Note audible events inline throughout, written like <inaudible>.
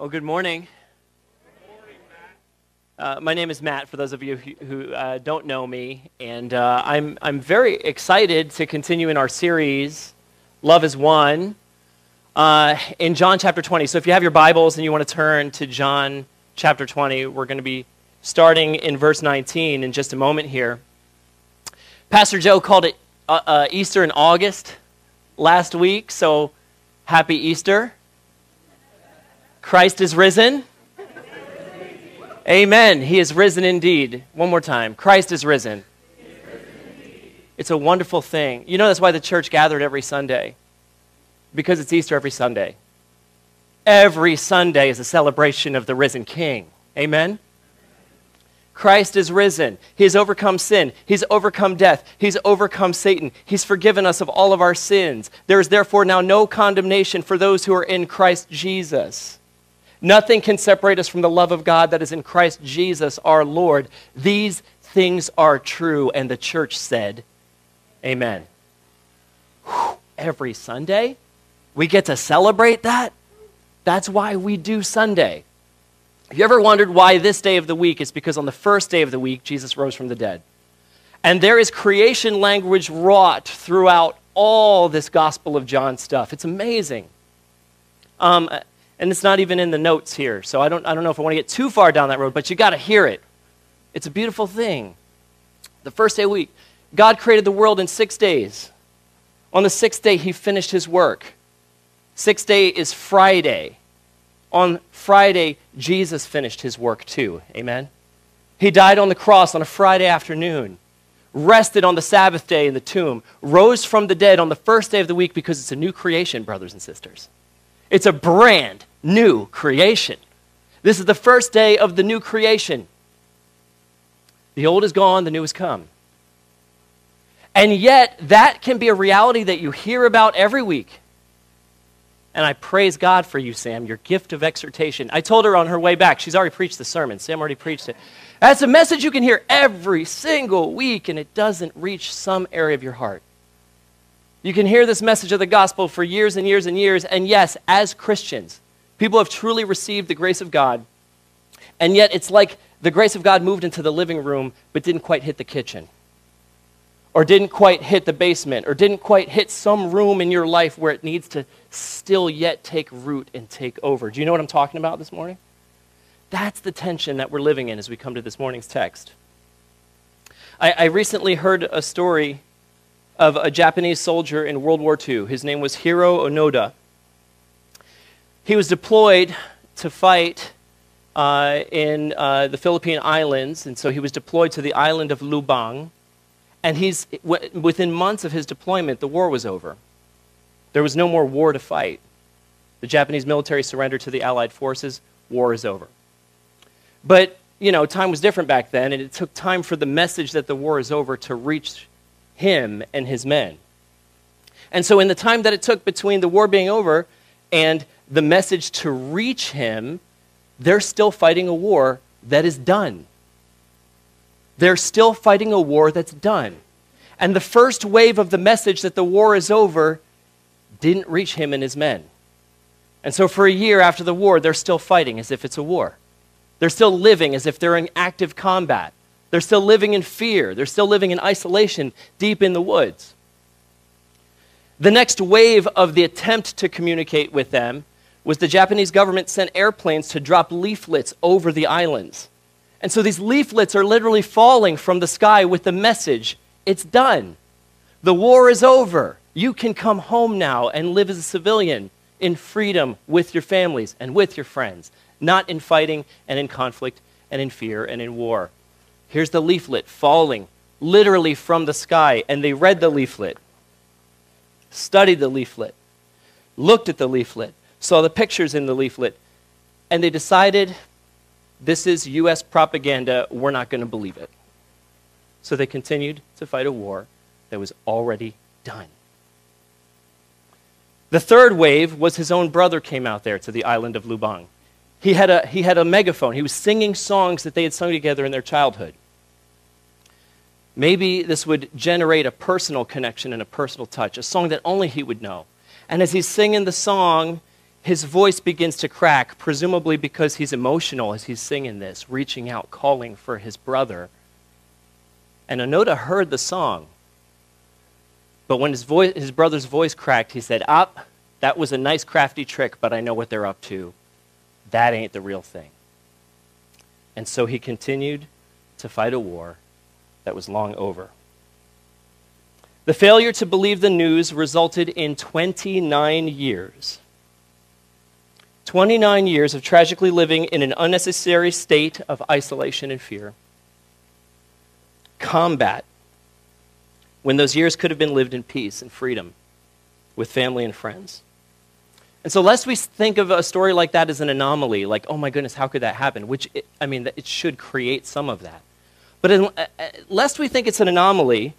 Well, good morning. Good morning uh, my name is Matt, for those of you who, who uh, don't know me, and uh, I'm, I'm very excited to continue in our series, Love Has Won, uh, in John chapter 20. So if you have your Bibles and you want to turn to John chapter 20, we're going to be starting in verse 19 in just a moment here. Pastor Joe called it uh, uh, Easter in August last week, so happy Easter. Christ is risen. Amen. He is risen indeed. One more time. Christ is risen. It's a wonderful thing. You know, that's why the church gathered every Sunday, because it's Easter every Sunday. Every Sunday is a celebration of the risen King. Amen. Christ is risen. He has overcome sin. He's overcome death. He's overcome Satan. He's forgiven us of all of our sins. There is therefore now no condemnation for those who are in Christ Jesus. Nothing can separate us from the love of God that is in Christ Jesus our Lord. These things are true. And the church said, Amen. Whew. Every Sunday, we get to celebrate that. That's why we do Sunday. Have you ever wondered why this day of the week? It's because on the first day of the week, Jesus rose from the dead. And there is creation language wrought throughout all this Gospel of John stuff. It's amazing. Um, and it's not even in the notes here, so I don't, I don't know if I want to get too far down that road, but you got to hear it. It's a beautiful thing. The first day of the week, God created the world in six days. On the sixth day, he finished his work. Sixth day is Friday. On Friday, Jesus finished his work too. Amen? He died on the cross on a Friday afternoon, rested on the Sabbath day in the tomb, rose from the dead on the first day of the week because it's a new creation, brothers and sisters. It's a brand new creation. This is the first day of the new creation. The old is gone, the new has come. And yet, that can be a reality that you hear about every week. And I praise God for you, Sam, your gift of exhortation. I told her on her way back, she's already preached the sermon. Sam already preached it. That's a message you can hear every single week, and it doesn't reach some area of your heart. You can hear this message of the gospel for years and years and years, and yes, as Christians, people have truly received the grace of God, and yet it's like the grace of God moved into the living room but didn't quite hit the kitchen, or didn't quite hit the basement, or didn't quite hit some room in your life where it needs to still yet take root and take over. Do you know what I'm talking about this morning? That's the tension that we're living in as we come to this morning's text. I, I recently heard a story of a Japanese soldier in World War II. His name was Hiro Onoda. He was deployed to fight uh, in uh, the Philippine Islands, and so he was deployed to the island of Lubang. And he's, w- within months of his deployment, the war was over. There was no more war to fight. The Japanese military surrendered to the Allied forces. War is over. But, you know, time was different back then, and it took time for the message that the war is over to reach him and his men. And so, in the time that it took between the war being over and the message to reach him, they're still fighting a war that is done. They're still fighting a war that's done. And the first wave of the message that the war is over didn't reach him and his men. And so, for a year after the war, they're still fighting as if it's a war. They're still living as if they're in active combat. They're still living in fear. They're still living in isolation deep in the woods. The next wave of the attempt to communicate with them was the Japanese government sent airplanes to drop leaflets over the islands. And so these leaflets are literally falling from the sky with the message it's done. The war is over. You can come home now and live as a civilian in freedom with your families and with your friends, not in fighting and in conflict and in fear and in war. Here's the leaflet falling literally from the sky, and they read the leaflet, studied the leaflet, looked at the leaflet, saw the pictures in the leaflet, and they decided this is U.S. propaganda. We're not going to believe it. So they continued to fight a war that was already done. The third wave was his own brother came out there to the island of Lubang. He had, a, he had a megaphone. He was singing songs that they had sung together in their childhood. Maybe this would generate a personal connection and a personal touch, a song that only he would know. And as he's singing the song, his voice begins to crack, presumably because he's emotional as he's singing this, reaching out, calling for his brother. And Onoda heard the song. But when his, voice, his brother's voice cracked, he said, Up, that was a nice crafty trick, but I know what they're up to. That ain't the real thing. And so he continued to fight a war that was long over. The failure to believe the news resulted in 29 years. 29 years of tragically living in an unnecessary state of isolation and fear. Combat, when those years could have been lived in peace and freedom with family and friends. And so, lest we think of a story like that as an anomaly, like, oh my goodness, how could that happen? Which, it, I mean, it should create some of that. But in, uh, uh, lest we think it's an anomaly,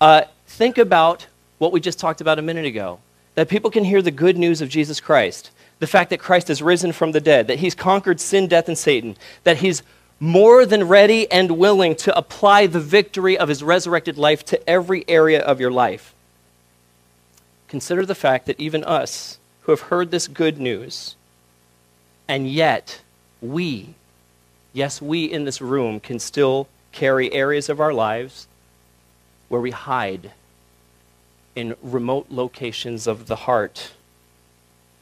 uh, think about what we just talked about a minute ago that people can hear the good news of Jesus Christ, the fact that Christ has risen from the dead, that he's conquered sin, death, and Satan, that he's more than ready and willing to apply the victory of his resurrected life to every area of your life. Consider the fact that even us who have heard this good news, and yet we, yes, we in this room can still carry areas of our lives where we hide in remote locations of the heart.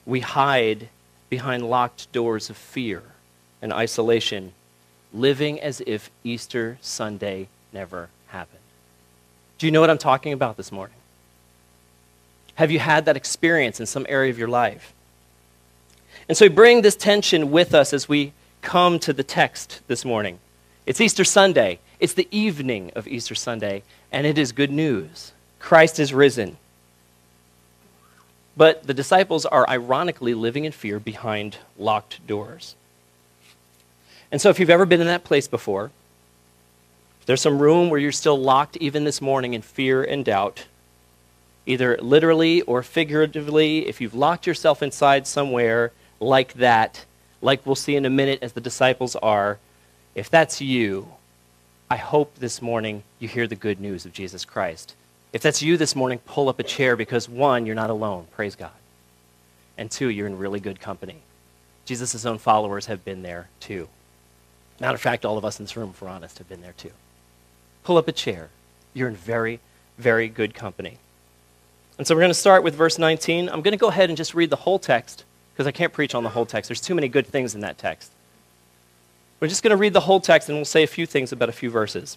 We hide behind locked doors of fear and isolation, living as if Easter Sunday never happened. Do you know what I'm talking about this morning? Have you had that experience in some area of your life? And so we bring this tension with us as we come to the text this morning. It's Easter Sunday. It's the evening of Easter Sunday, and it is good news. Christ is risen. But the disciples are ironically living in fear behind locked doors. And so, if you've ever been in that place before, there's some room where you're still locked even this morning in fear and doubt, either literally or figuratively, if you've locked yourself inside somewhere like that, like we'll see in a minute as the disciples are, if that's you, I hope this morning you hear the good news of Jesus Christ. If that's you this morning, pull up a chair because one, you're not alone, praise God. And two, you're in really good company. Jesus' own followers have been there too. Matter of fact, all of us in this room, if we're honest, have been there too. Pull up a chair. You're in very, very good company. And so we're going to start with verse 19. I'm going to go ahead and just read the whole text because I can't preach on the whole text. There's too many good things in that text. We're just going to read the whole text and we'll say a few things about a few verses.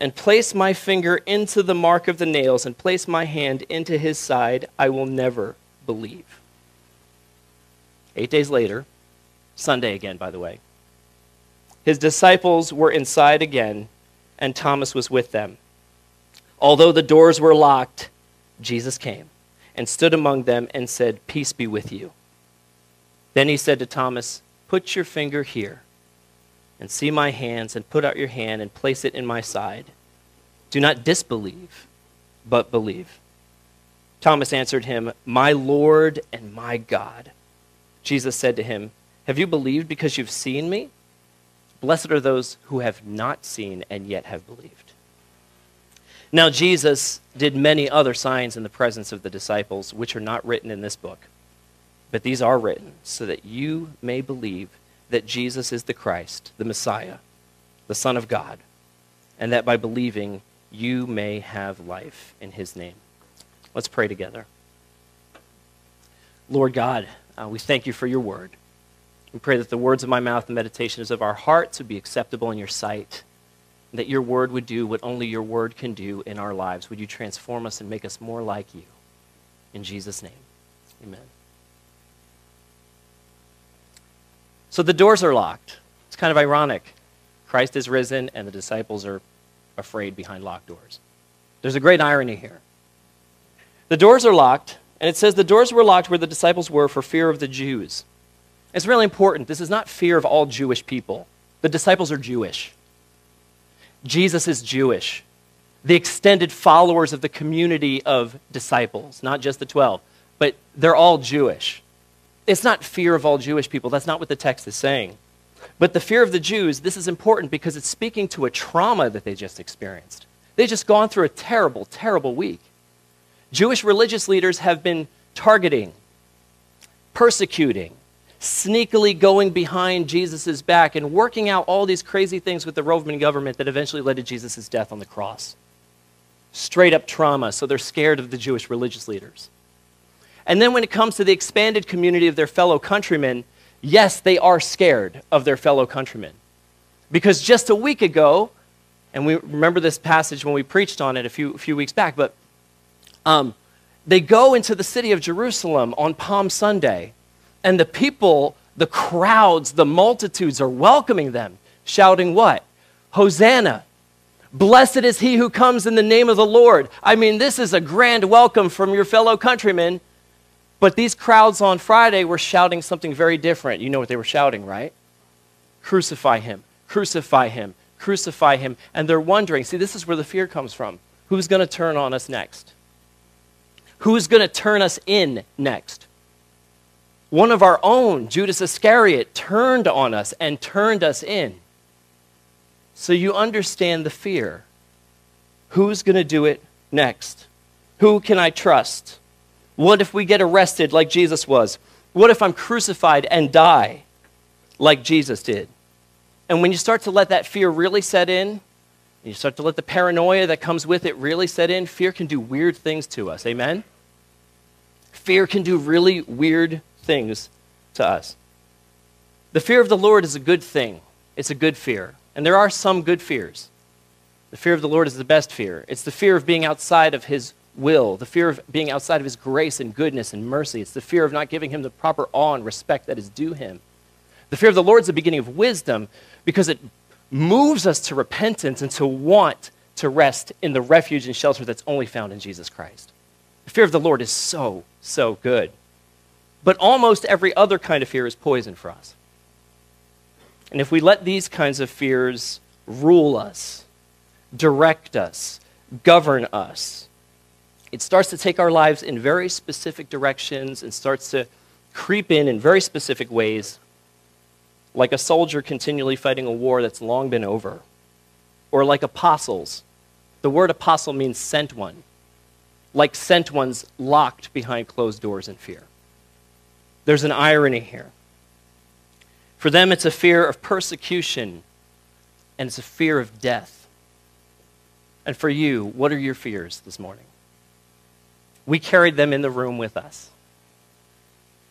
and place my finger into the mark of the nails, and place my hand into his side, I will never believe. Eight days later, Sunday again, by the way, his disciples were inside again, and Thomas was with them. Although the doors were locked, Jesus came and stood among them and said, Peace be with you. Then he said to Thomas, Put your finger here and see my hands, and put out your hand and place it in my side. Do not disbelieve, but believe. Thomas answered him, My Lord and my God. Jesus said to him, Have you believed because you've seen me? Blessed are those who have not seen and yet have believed. Now, Jesus did many other signs in the presence of the disciples, which are not written in this book. But these are written so that you may believe that Jesus is the Christ, the Messiah, the Son of God, and that by believing you may have life in his name. Let's pray together. Lord God, uh, we thank you for your word. We pray that the words of my mouth and meditations of our hearts would be acceptable in your sight, that your word would do what only your word can do in our lives. Would you transform us and make us more like you? In Jesus' name, amen. So the doors are locked. It's kind of ironic. Christ is risen, and the disciples are afraid behind locked doors. There's a great irony here. The doors are locked, and it says the doors were locked where the disciples were for fear of the Jews. It's really important. This is not fear of all Jewish people. The disciples are Jewish. Jesus is Jewish. The extended followers of the community of disciples, not just the 12, but they're all Jewish. It's not fear of all Jewish people. That's not what the text is saying. But the fear of the Jews, this is important because it's speaking to a trauma that they just experienced. They've just gone through a terrible, terrible week. Jewish religious leaders have been targeting, persecuting, sneakily going behind Jesus' back and working out all these crazy things with the Roman government that eventually led to Jesus' death on the cross. Straight up trauma, so they're scared of the Jewish religious leaders. And then when it comes to the expanded community of their fellow countrymen, yes, they are scared of their fellow countrymen. Because just a week ago, and we remember this passage when we preached on it a few, a few weeks back, but um, they go into the city of Jerusalem on Palm Sunday, and the people, the crowds, the multitudes are welcoming them, shouting, What? Hosanna! Blessed is he who comes in the name of the Lord. I mean, this is a grand welcome from your fellow countrymen. But these crowds on Friday were shouting something very different. You know what they were shouting, right? Crucify him, crucify him, crucify him. And they're wondering see, this is where the fear comes from. Who's going to turn on us next? Who's going to turn us in next? One of our own, Judas Iscariot, turned on us and turned us in. So you understand the fear. Who's going to do it next? Who can I trust? What if we get arrested like Jesus was? What if I'm crucified and die like Jesus did? And when you start to let that fear really set in, you start to let the paranoia that comes with it really set in, fear can do weird things to us. Amen? Fear can do really weird things to us. The fear of the Lord is a good thing, it's a good fear. And there are some good fears. The fear of the Lord is the best fear. It's the fear of being outside of His will, the fear of being outside of His grace and goodness and mercy. It's the fear of not giving Him the proper awe and respect that is due Him. The fear of the Lord is the beginning of wisdom because it moves us to repentance and to want to rest in the refuge and shelter that's only found in Jesus Christ. The fear of the Lord is so, so good. But almost every other kind of fear is poison for us. And if we let these kinds of fears rule us, direct us, govern us, it starts to take our lives in very specific directions and starts to creep in in very specific ways, like a soldier continually fighting a war that's long been over, or like apostles. The word apostle means sent one, like sent ones locked behind closed doors in fear. There's an irony here. For them, it's a fear of persecution and it's a fear of death. And for you, what are your fears this morning? We carried them in the room with us.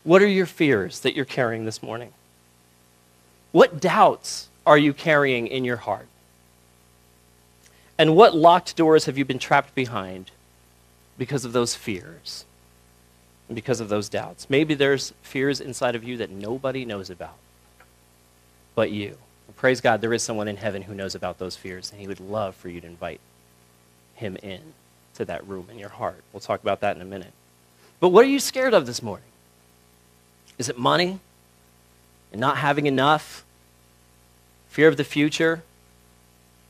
What are your fears that you're carrying this morning? What doubts are you carrying in your heart? And what locked doors have you been trapped behind because of those fears? and because of those doubts. Maybe there's fears inside of you that nobody knows about but you. Praise God, there is someone in heaven who knows about those fears, and he would love for you to invite him in to that room in your heart. We'll talk about that in a minute. But what are you scared of this morning? Is it money and not having enough? Fear of the future?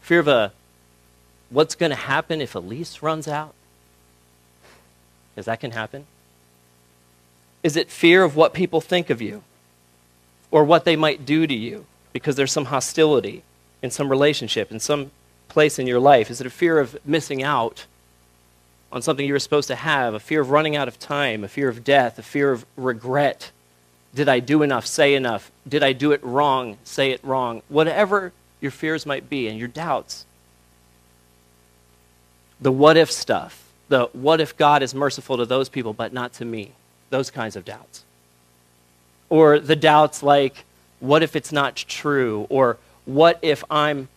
Fear of a what's going to happen if a lease runs out? Because that can happen. Is it fear of what people think of you or what they might do to you because there's some hostility in some relationship, in some place in your life? Is it a fear of missing out on something you were supposed to have, a fear of running out of time, a fear of death, a fear of regret? Did I do enough? Say enough. Did I do it wrong? Say it wrong. Whatever your fears might be and your doubts. The what if stuff. The what if God is merciful to those people but not to me those kinds of doubts. Or the doubts like, what if it's not true? Or what if I'm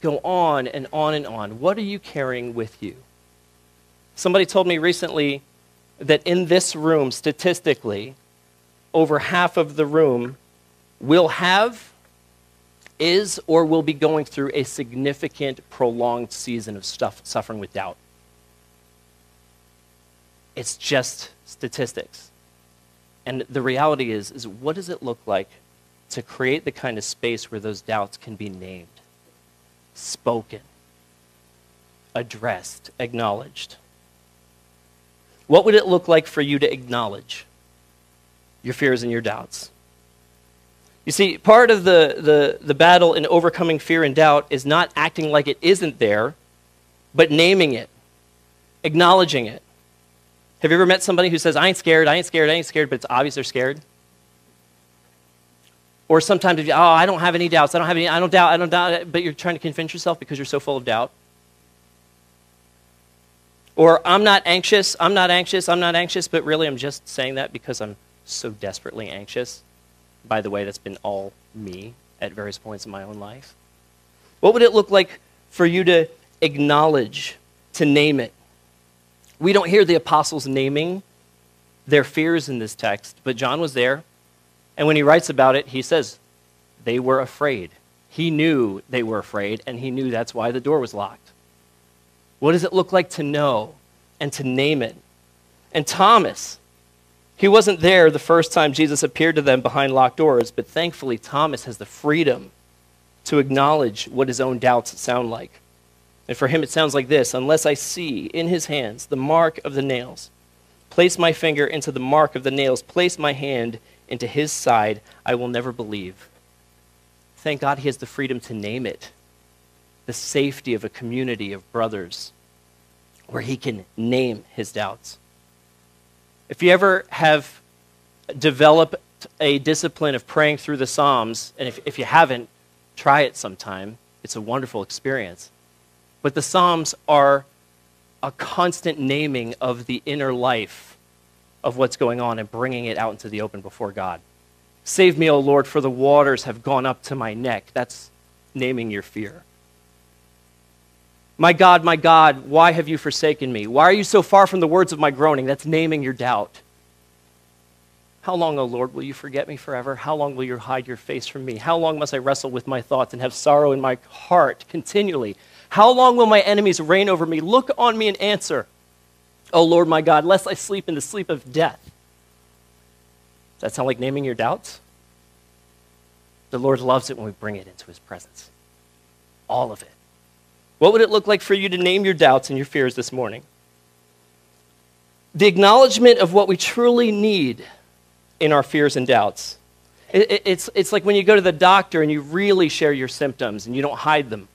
go on and on and on? What are you carrying with you? Somebody told me recently that in this room, statistically, over half of the room will have, is, or will be going through a significant, prolonged season of stuff, suffering with doubt. It's just statistics. And the reality is, is what does it look like to create the kind of space where those doubts can be named, spoken, addressed, acknowledged? What would it look like for you to acknowledge your fears and your doubts? You see, part of the, the, the battle in overcoming fear and doubt is not acting like it isn't there, but naming it, acknowledging it. Have you ever met somebody who says, I ain't scared, I ain't scared, I ain't scared, but it's obvious they're scared? Or sometimes, you, oh, I don't have any doubts, I don't have any, I don't doubt, I don't doubt, but you're trying to convince yourself because you're so full of doubt. Or I'm not anxious, I'm not anxious, I'm not anxious, but really I'm just saying that because I'm so desperately anxious. By the way, that's been all me at various points in my own life. What would it look like for you to acknowledge, to name it? We don't hear the apostles naming their fears in this text, but John was there. And when he writes about it, he says they were afraid. He knew they were afraid, and he knew that's why the door was locked. What does it look like to know and to name it? And Thomas, he wasn't there the first time Jesus appeared to them behind locked doors, but thankfully, Thomas has the freedom to acknowledge what his own doubts sound like. And for him, it sounds like this Unless I see in his hands the mark of the nails, place my finger into the mark of the nails, place my hand into his side, I will never believe. Thank God he has the freedom to name it the safety of a community of brothers where he can name his doubts. If you ever have developed a discipline of praying through the Psalms, and if, if you haven't, try it sometime. It's a wonderful experience. But the Psalms are a constant naming of the inner life of what's going on and bringing it out into the open before God. Save me, O Lord, for the waters have gone up to my neck. That's naming your fear. My God, my God, why have you forsaken me? Why are you so far from the words of my groaning? That's naming your doubt. How long, O Lord, will you forget me forever? How long will you hide your face from me? How long must I wrestle with my thoughts and have sorrow in my heart continually? How long will my enemies reign over me? Look on me and answer. O Lord, my God, lest I sleep in the sleep of death. Does that sound like naming your doubts? The Lord loves it when we bring it into his presence. All of it. What would it look like for you to name your doubts and your fears this morning? The acknowledgement of what we truly need in our fears and doubts. It, it, it's, it's like when you go to the doctor and you really share your symptoms and you don't hide them.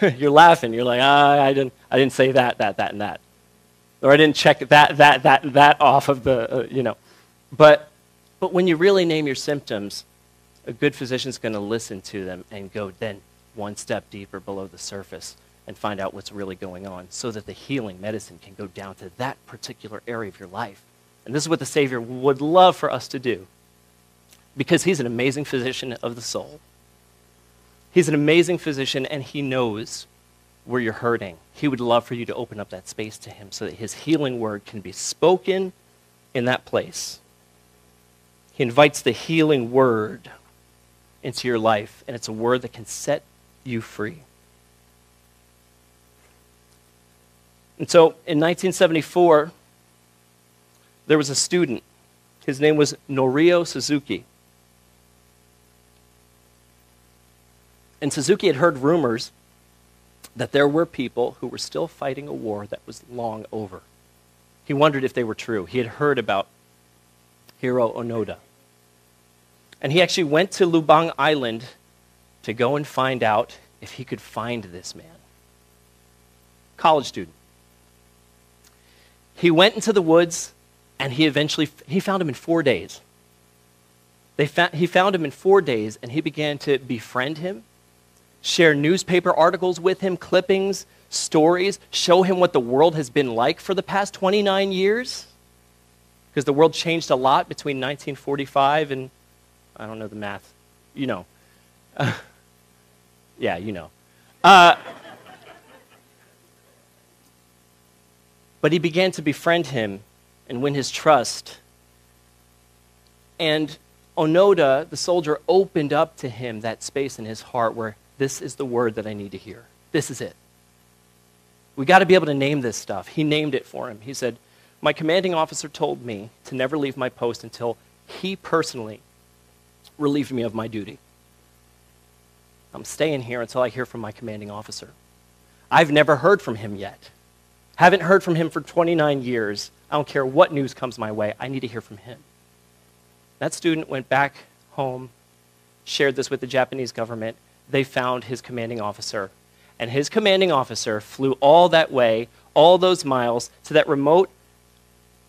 <laughs> You're laughing. You're like, ah, I, didn't, I didn't say that, that, that, and that. Or I didn't check that, that, that, that off of the, uh, you know. But, but when you really name your symptoms, a good physician is going to listen to them and go, then one step deeper below the surface and find out what's really going on so that the healing medicine can go down to that particular area of your life. And this is what the Savior would love for us to do because He's an amazing physician of the soul. He's an amazing physician and He knows where you're hurting. He would love for you to open up that space to Him so that His healing word can be spoken in that place. He invites the healing word into your life, and it's a word that can set you free. And so in 1974, there was a student. His name was Norio Suzuki. And Suzuki had heard rumors that there were people who were still fighting a war that was long over. He wondered if they were true. He had heard about Hiro Onoda. And he actually went to Lubang Island to go and find out if he could find this man. College student. He went into the woods and he eventually he found him in 4 days. They fa- he found him in 4 days and he began to befriend him, share newspaper articles with him, clippings, stories, show him what the world has been like for the past 29 years. Because the world changed a lot between 1945 and, I don't know the math, you know. <laughs> Yeah, you know. Uh, but he began to befriend him and win his trust. And Onoda, the soldier, opened up to him that space in his heart where this is the word that I need to hear. This is it. We got to be able to name this stuff. He named it for him. He said, My commanding officer told me to never leave my post until he personally relieved me of my duty. I'm staying here until I hear from my commanding officer. I've never heard from him yet. Haven't heard from him for 29 years. I don't care what news comes my way. I need to hear from him. That student went back home, shared this with the Japanese government. They found his commanding officer. And his commanding officer flew all that way, all those miles, to that remote,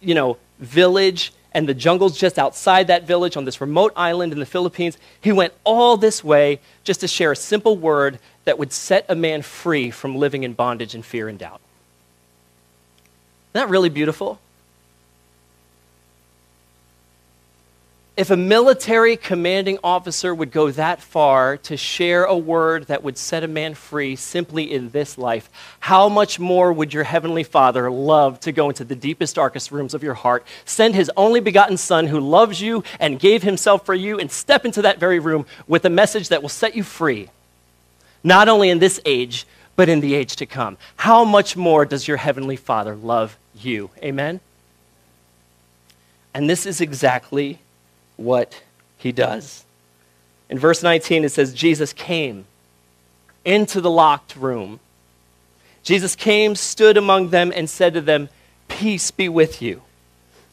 you know, village and the jungles just outside that village on this remote island in the Philippines. He went all this way just to share a simple word that would set a man free from living in bondage and fear and doubt. Isn't that really beautiful? If a military commanding officer would go that far to share a word that would set a man free simply in this life, how much more would your heavenly Father love to go into the deepest, darkest rooms of your heart, send his only begotten Son who loves you and gave himself for you, and step into that very room with a message that will set you free, not only in this age, but in the age to come? How much more does your heavenly Father love you? Amen? And this is exactly what he does. In verse 19, it says, Jesus came into the locked room. Jesus came, stood among them, and said to them, Peace be with you.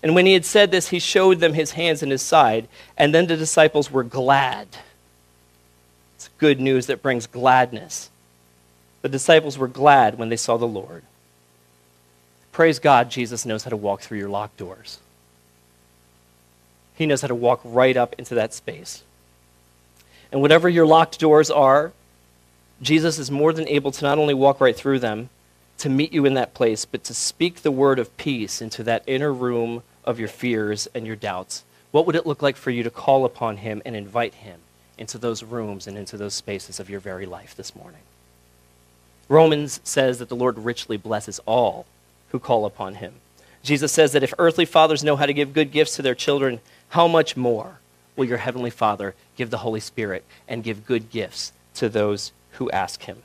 And when he had said this, he showed them his hands and his side, and then the disciples were glad. It's good news that brings gladness. The disciples were glad when they saw the Lord. Praise God, Jesus knows how to walk through your locked doors. He knows how to walk right up into that space. And whatever your locked doors are, Jesus is more than able to not only walk right through them, to meet you in that place, but to speak the word of peace into that inner room of your fears and your doubts. What would it look like for you to call upon him and invite him into those rooms and into those spaces of your very life this morning? Romans says that the Lord richly blesses all who call upon him. Jesus says that if earthly fathers know how to give good gifts to their children, how much more will your heavenly Father give the Holy Spirit and give good gifts to those who ask him?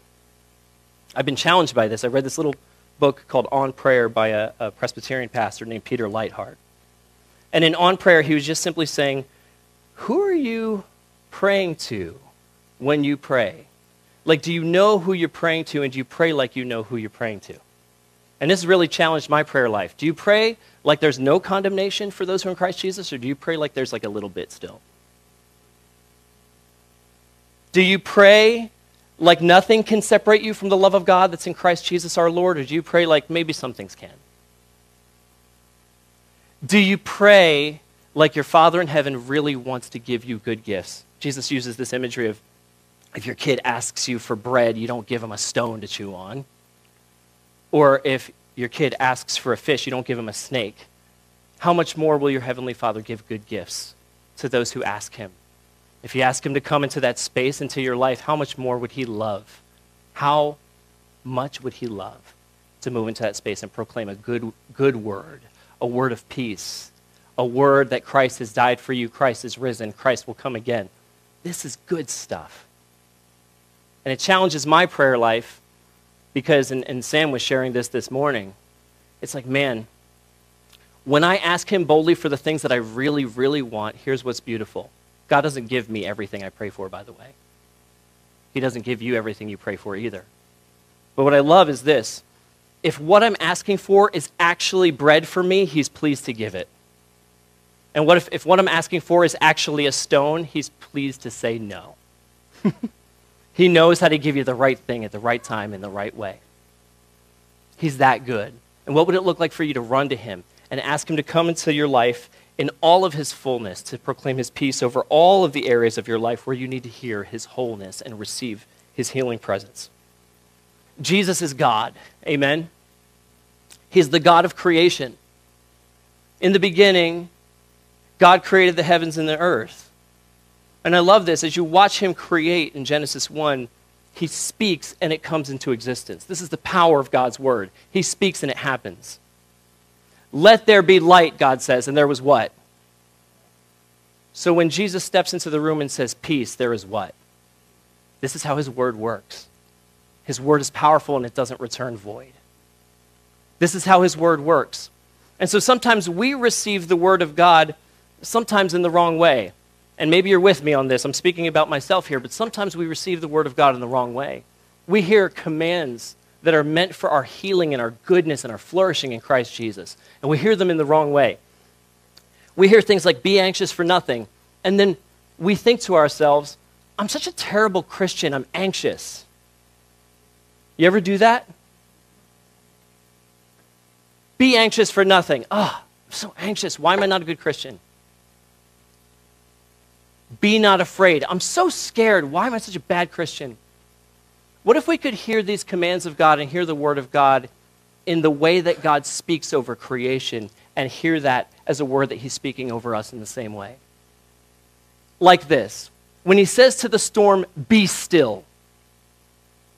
I've been challenged by this. I read this little book called On Prayer by a, a Presbyterian pastor named Peter Leithart. And in On Prayer, he was just simply saying, Who are you praying to when you pray? Like, do you know who you're praying to, and do you pray like you know who you're praying to? And this has really challenged my prayer life. Do you pray like there's no condemnation for those who are in Christ Jesus, or do you pray like there's like a little bit still? Do you pray like nothing can separate you from the love of God that's in Christ Jesus our Lord, or do you pray like maybe some things can? Do you pray like your Father in heaven really wants to give you good gifts? Jesus uses this imagery of if your kid asks you for bread, you don't give him a stone to chew on. Or if your kid asks for a fish, you don't give him a snake. How much more will your Heavenly Father give good gifts to those who ask him? If you ask him to come into that space, into your life, how much more would he love? How much would he love to move into that space and proclaim a good, good word, a word of peace, a word that Christ has died for you, Christ is risen, Christ will come again? This is good stuff. And it challenges my prayer life because, and, and Sam was sharing this this morning, it's like, man, when I ask Him boldly for the things that I really, really want, here's what's beautiful. God doesn't give me everything I pray for, by the way. He doesn't give you everything you pray for either. But what I love is this if what I'm asking for is actually bread for me, He's pleased to give it. And what if, if what I'm asking for is actually a stone, He's pleased to say no. <laughs> He knows how to give you the right thing at the right time in the right way. He's that good. And what would it look like for you to run to him and ask him to come into your life in all of his fullness, to proclaim his peace over all of the areas of your life where you need to hear his wholeness and receive his healing presence. Jesus is God. Amen. He's the God of creation. In the beginning, God created the heavens and the earth. And I love this. As you watch him create in Genesis 1, he speaks and it comes into existence. This is the power of God's word. He speaks and it happens. Let there be light, God says, and there was what? So when Jesus steps into the room and says peace, there is what? This is how his word works. His word is powerful and it doesn't return void. This is how his word works. And so sometimes we receive the word of God sometimes in the wrong way. And maybe you're with me on this. I'm speaking about myself here, but sometimes we receive the word of God in the wrong way. We hear commands that are meant for our healing and our goodness and our flourishing in Christ Jesus, and we hear them in the wrong way. We hear things like, be anxious for nothing, and then we think to ourselves, I'm such a terrible Christian, I'm anxious. You ever do that? Be anxious for nothing. Ah, oh, I'm so anxious. Why am I not a good Christian? Be not afraid. I'm so scared. Why am I such a bad Christian? What if we could hear these commands of God and hear the word of God in the way that God speaks over creation and hear that as a word that he's speaking over us in the same way? Like this when he says to the storm, Be still.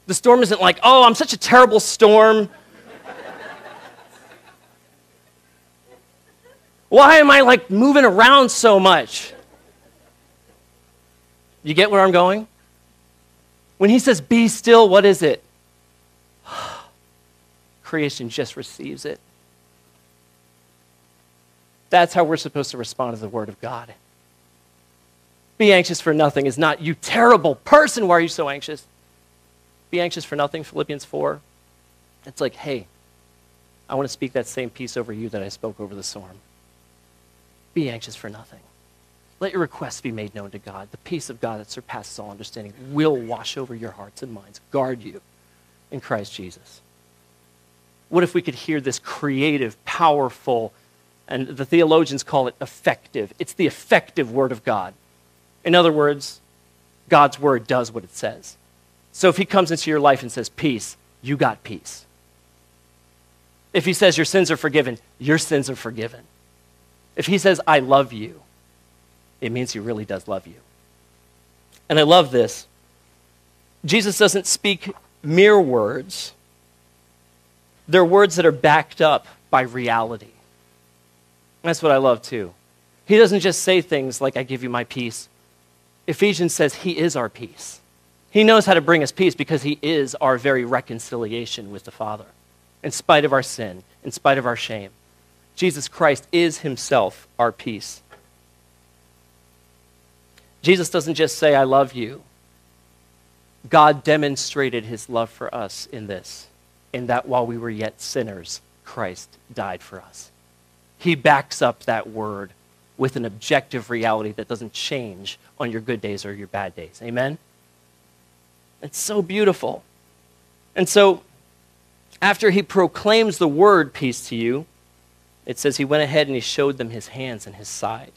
The storm isn't like, Oh, I'm such a terrible storm. Why am I like moving around so much? You get where I'm going? When he says, Be still, what is it? <sighs> Creation just receives it. That's how we're supposed to respond to the Word of God. Be anxious for nothing is not, you terrible person, why are you so anxious? Be anxious for nothing, Philippians 4. It's like, hey, I want to speak that same peace over you that I spoke over the storm. Be anxious for nothing. Let your requests be made known to God. The peace of God that surpasses all understanding will wash over your hearts and minds, guard you in Christ Jesus. What if we could hear this creative, powerful, and the theologians call it effective? It's the effective word of God. In other words, God's word does what it says. So if he comes into your life and says, Peace, you got peace. If he says your sins are forgiven, your sins are forgiven. If he says, I love you, it means he really does love you. And I love this. Jesus doesn't speak mere words, they're words that are backed up by reality. That's what I love too. He doesn't just say things like, I give you my peace. Ephesians says he is our peace. He knows how to bring us peace because he is our very reconciliation with the Father, in spite of our sin, in spite of our shame. Jesus Christ is himself our peace. Jesus doesn't just say, I love you. God demonstrated his love for us in this, in that while we were yet sinners, Christ died for us. He backs up that word with an objective reality that doesn't change on your good days or your bad days. Amen? It's so beautiful. And so, after he proclaims the word peace to you, it says he went ahead and he showed them his hands and his side,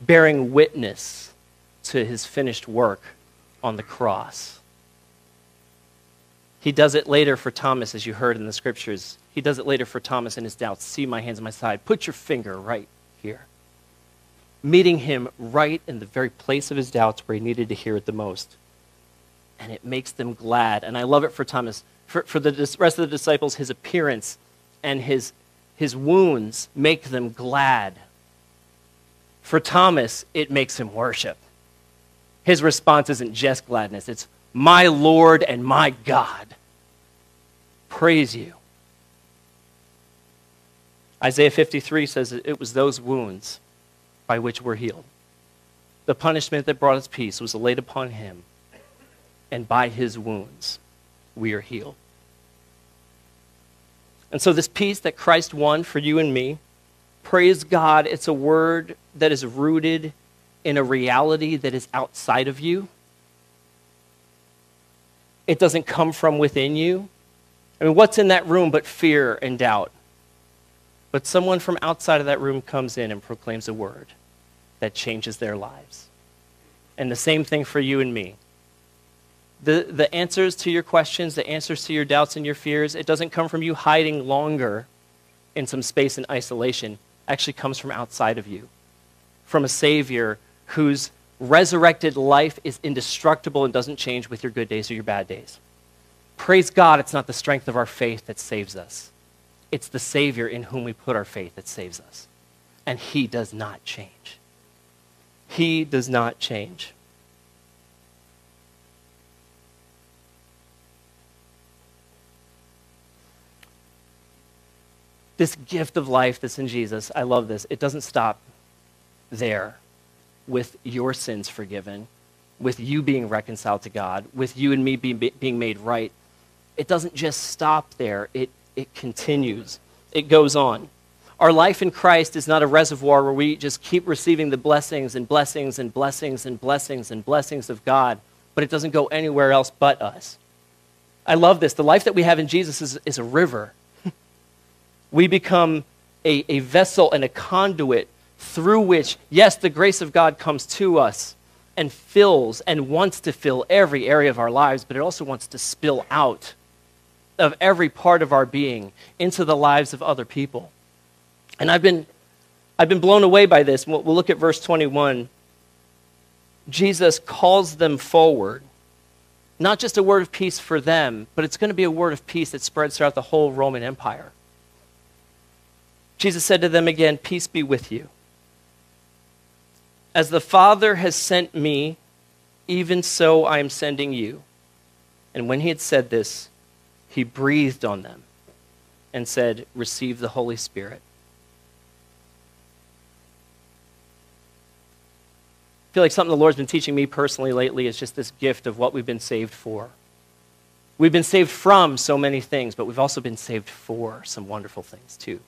bearing witness to his finished work on the cross. He does it later for Thomas, as you heard in the scriptures. He does it later for Thomas in his doubts. See my hands and my side. Put your finger right here. Meeting him right in the very place of his doubts where he needed to hear it the most. And it makes them glad. And I love it for Thomas. For, for the rest of the disciples, his appearance and his, his wounds make them glad. For Thomas, it makes him worship his response isn't just gladness, it's my Lord and my God. Praise you. Isaiah 53 says it was those wounds by which we're healed. The punishment that brought us peace was laid upon him, and by his wounds we are healed. And so, this peace that Christ won for you and me, praise God, it's a word that is rooted in a reality that is outside of you. It doesn't come from within you. I mean, what's in that room but fear and doubt? But someone from outside of that room comes in and proclaims a word that changes their lives. And the same thing for you and me. The, the answers to your questions, the answers to your doubts and your fears, it doesn't come from you hiding longer in some space in isolation. It actually comes from outside of you, from a Savior whose resurrected life is indestructible and doesn't change with your good days or your bad days. Praise God, it's not the strength of our faith that saves us. It's the Savior in whom we put our faith that saves us. And He does not change. He does not change. This gift of life that's in Jesus, I love this. It doesn't stop there with your sins forgiven, with you being reconciled to God, with you and me being, being made right. It doesn't just stop there, it, it continues, it goes on. Our life in Christ is not a reservoir where we just keep receiving the blessings and blessings and blessings and blessings and blessings of God, but it doesn't go anywhere else but us. I love this. The life that we have in Jesus is, is a river. <laughs> we become a, a vessel and a conduit through which, yes, the grace of God comes to us and fills and wants to fill every area of our lives, but it also wants to spill out of every part of our being into the lives of other people. And I've been, I've been blown away by this. We'll, we'll look at verse 21. Jesus calls them forward. Not just a word of peace for them, but it's going to be a word of peace that spreads throughout the whole Roman Empire. Jesus said to them again, Peace be with you. As the Father has sent me, even so I am sending you. And when he had said this, he breathed on them and said, Receive the Holy Spirit. I feel like something the Lord's been teaching me personally lately is just this gift of what we've been saved for. We've been saved from so many things, but we've also been saved for some wonderful things too.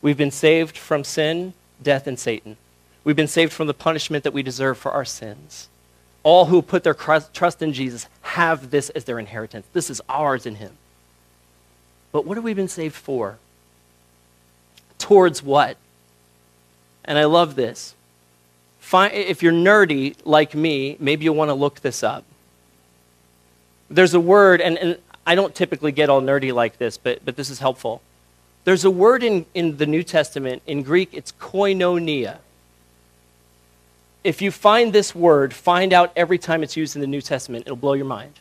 We've been saved from sin, death, and Satan. We've been saved from the punishment that we deserve for our sins. All who put their trust in Jesus have this as their inheritance. This is ours in Him. But what have we been saved for? Towards what? And I love this. If you're nerdy like me, maybe you'll want to look this up. There's a word, and, and I don't typically get all nerdy like this, but, but this is helpful. There's a word in, in the New Testament, in Greek, it's koinonia if you find this word, find out every time it's used in the New Testament. It'll blow your mind.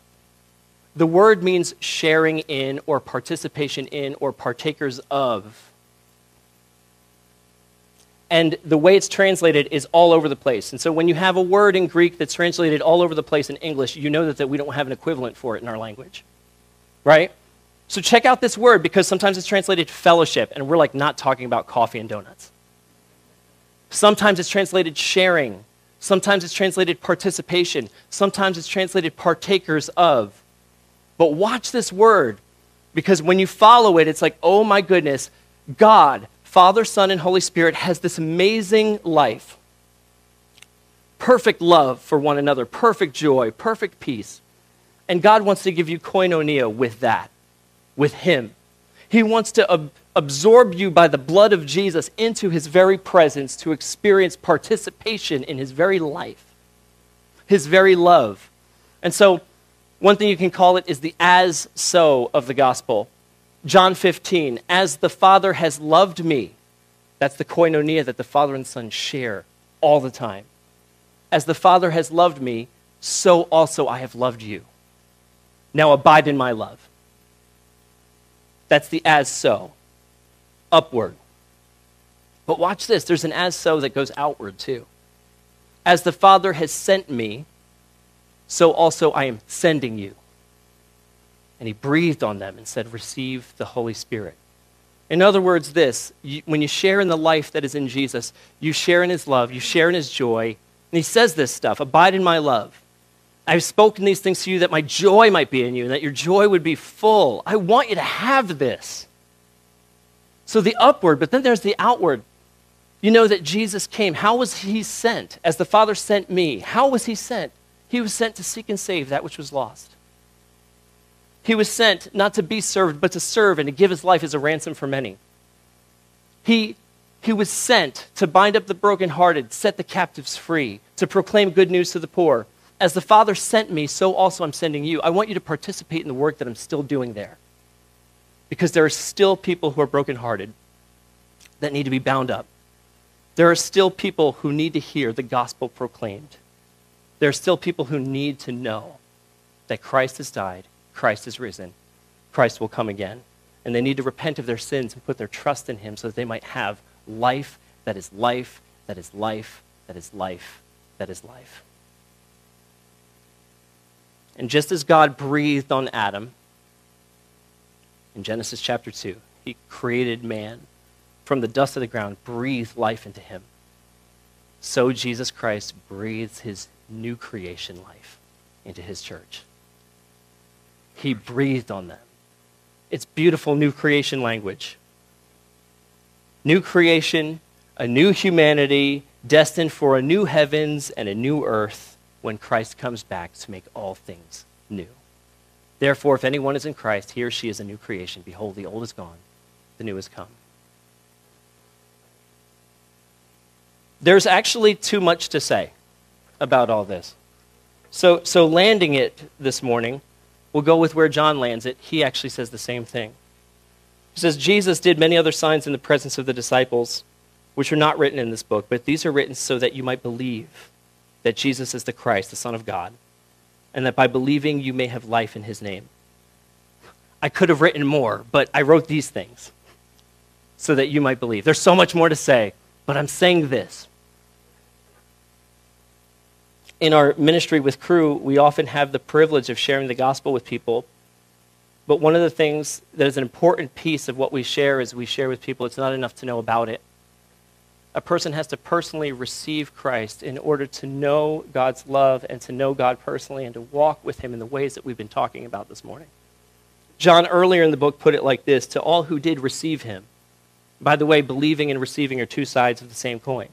The word means sharing in, or participation in, or partakers of. And the way it's translated is all over the place. And so when you have a word in Greek that's translated all over the place in English, you know that, that we don't have an equivalent for it in our language. Right? So check out this word because sometimes it's translated fellowship, and we're like not talking about coffee and donuts. Sometimes it's translated sharing. Sometimes it's translated participation. Sometimes it's translated partakers of. But watch this word because when you follow it, it's like, oh my goodness, God, Father, Son, and Holy Spirit has this amazing life. Perfect love for one another, perfect joy, perfect peace. And God wants to give you koinonia with that, with Him. He wants to ab- absorb you by the blood of Jesus into his very presence to experience participation in his very life, his very love. And so, one thing you can call it is the as so of the gospel. John 15, as the Father has loved me, that's the koinonia that the Father and Son share all the time. As the Father has loved me, so also I have loved you. Now abide in my love. That's the as so, upward. But watch this there's an as so that goes outward too. As the Father has sent me, so also I am sending you. And he breathed on them and said, Receive the Holy Spirit. In other words, this you, when you share in the life that is in Jesus, you share in his love, you share in his joy. And he says this stuff Abide in my love. I've spoken these things to you that my joy might be in you and that your joy would be full. I want you to have this. So the upward, but then there's the outward. You know that Jesus came. How was he sent? As the Father sent me. How was he sent? He was sent to seek and save that which was lost. He was sent not to be served, but to serve and to give his life as a ransom for many. He, he was sent to bind up the brokenhearted, set the captives free, to proclaim good news to the poor as the Father sent me, so also I'm sending you. I want you to participate in the work that I'm still doing there. Because there are still people who are brokenhearted that need to be bound up. There are still people who need to hear the gospel proclaimed. There are still people who need to know that Christ has died, Christ has risen, Christ will come again. And they need to repent of their sins and put their trust in Him so that they might have life that is life, that is life, that is life, that is life. And just as God breathed on Adam in Genesis chapter 2, he created man from the dust of the ground, breathed life into him. So Jesus Christ breathes his new creation life into his church. He breathed on them. It's beautiful new creation language. New creation, a new humanity, destined for a new heavens and a new earth when Christ comes back to make all things new. Therefore, if anyone is in Christ, he or she is a new creation. Behold, the old is gone, the new has come. There's actually too much to say about all this. So, so landing it this morning, we'll go with where John lands it. He actually says the same thing. He says, Jesus did many other signs in the presence of the disciples, which are not written in this book, but these are written so that you might believe that Jesus is the Christ, the Son of God, and that by believing you may have life in his name. I could have written more, but I wrote these things so that you might believe. There's so much more to say, but I'm saying this. In our ministry with Cru, we often have the privilege of sharing the gospel with people. But one of the things that is an important piece of what we share is we share with people, it's not enough to know about it a person has to personally receive Christ in order to know God's love and to know God personally and to walk with Him in the ways that we've been talking about this morning. John, earlier in the book, put it like this To all who did receive Him. By the way, believing and receiving are two sides of the same coin.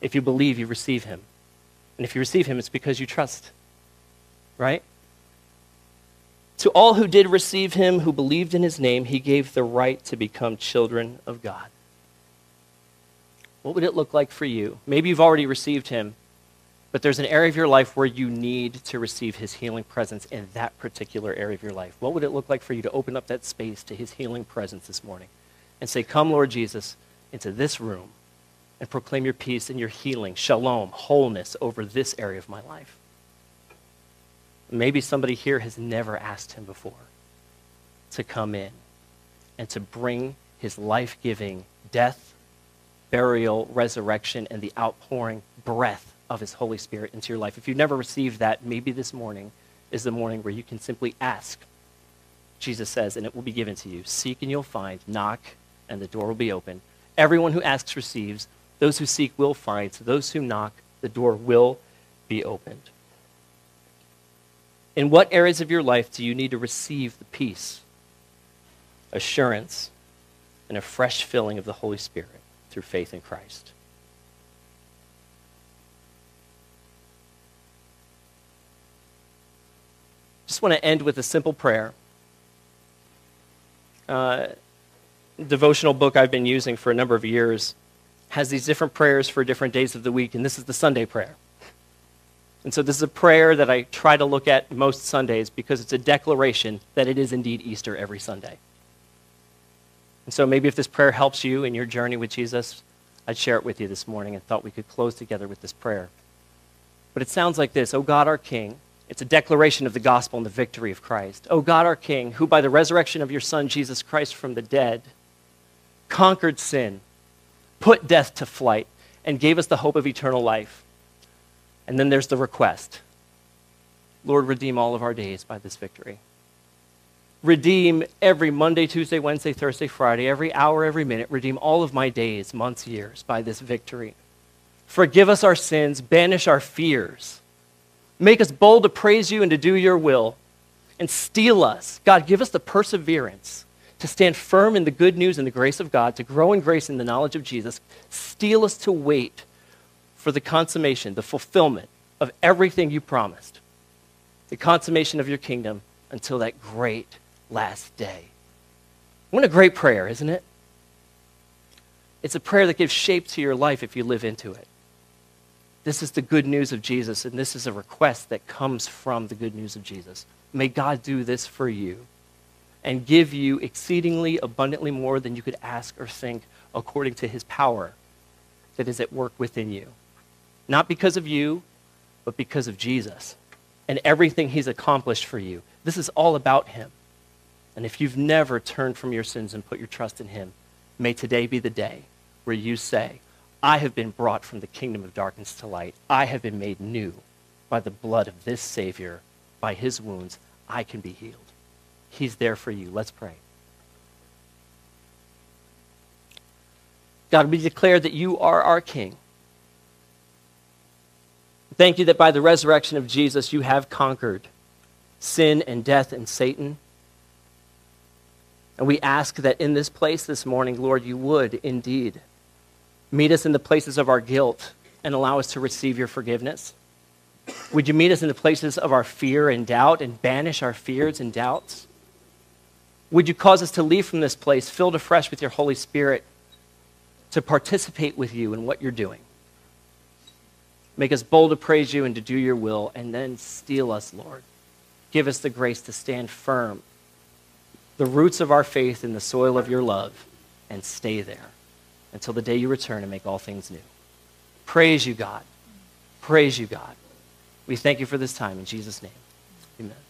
If you believe, you receive Him. And if you receive Him, it's because you trust. Right? To all who did receive Him, who believed in His name, He gave the right to become children of God. What would it look like for you? Maybe you've already received him, but there's an area of your life where you need to receive his healing presence in that particular area of your life. What would it look like for you to open up that space to his healing presence this morning and say, Come, Lord Jesus, into this room and proclaim your peace and your healing, shalom, wholeness over this area of my life? Maybe somebody here has never asked him before to come in and to bring his life giving death burial, resurrection, and the outpouring breath of His Holy Spirit into your life. If you've never received that, maybe this morning is the morning where you can simply ask. Jesus says, and it will be given to you. Seek and you'll find. Knock, and the door will be open. Everyone who asks receives. Those who seek will find. Those who knock, the door will be opened. In what areas of your life do you need to receive the peace, assurance, and a fresh filling of the Holy Spirit? Through faith in Christ. Just want to end with a simple prayer. Uh, devotional book I've been using for a number of years has these different prayers for different days of the week, and this is the Sunday prayer. And so, this is a prayer that I try to look at most Sundays because it's a declaration that it is indeed Easter every Sunday. And so maybe if this prayer helps you in your journey with Jesus, I'd share it with you this morning and thought we could close together with this prayer. But it sounds like this O God, our King. It's a declaration of the gospel and the victory of Christ. O God, our King, who by the resurrection of your Son, Jesus Christ, from the dead, conquered sin, put death to flight, and gave us the hope of eternal life. And then there's the request Lord, redeem all of our days by this victory redeem every Monday, Tuesday, Wednesday, Thursday, Friday, every hour, every minute, redeem all of my days, months, years by this victory. Forgive us our sins, banish our fears. Make us bold to praise you and to do your will. And steel us. God, give us the perseverance to stand firm in the good news and the grace of God, to grow in grace in the knowledge of Jesus. Steel us to wait for the consummation, the fulfillment of everything you promised, the consummation of your kingdom until that great last day. What a great prayer, isn't it? It's a prayer that gives shape to your life if you live into it. This is the good news of Jesus, and this is a request that comes from the good news of Jesus. May God do this for you and give you exceedingly abundantly more than you could ask or think according to his power that is at work within you. Not because of you, but because of Jesus and everything he's accomplished for you. This is all about him. And if you've never turned from your sins and put your trust in him, may today be the day where you say, I have been brought from the kingdom of darkness to light. I have been made new by the blood of this Savior. By his wounds, I can be healed. He's there for you. Let's pray. God, we declare that you are our King. Thank you that by the resurrection of Jesus, you have conquered sin and death and Satan. And we ask that in this place this morning, Lord, you would indeed meet us in the places of our guilt and allow us to receive your forgiveness. Would you meet us in the places of our fear and doubt and banish our fears and doubts? Would you cause us to leave from this place filled afresh with your Holy Spirit to participate with you in what you're doing? Make us bold to praise you and to do your will, and then steel us, Lord. Give us the grace to stand firm, the roots of our faith in the soil of your love, and stay there until the day you return and make all things new. Praise you, God. Praise you, God. We thank you for this time. In Jesus' name, amen.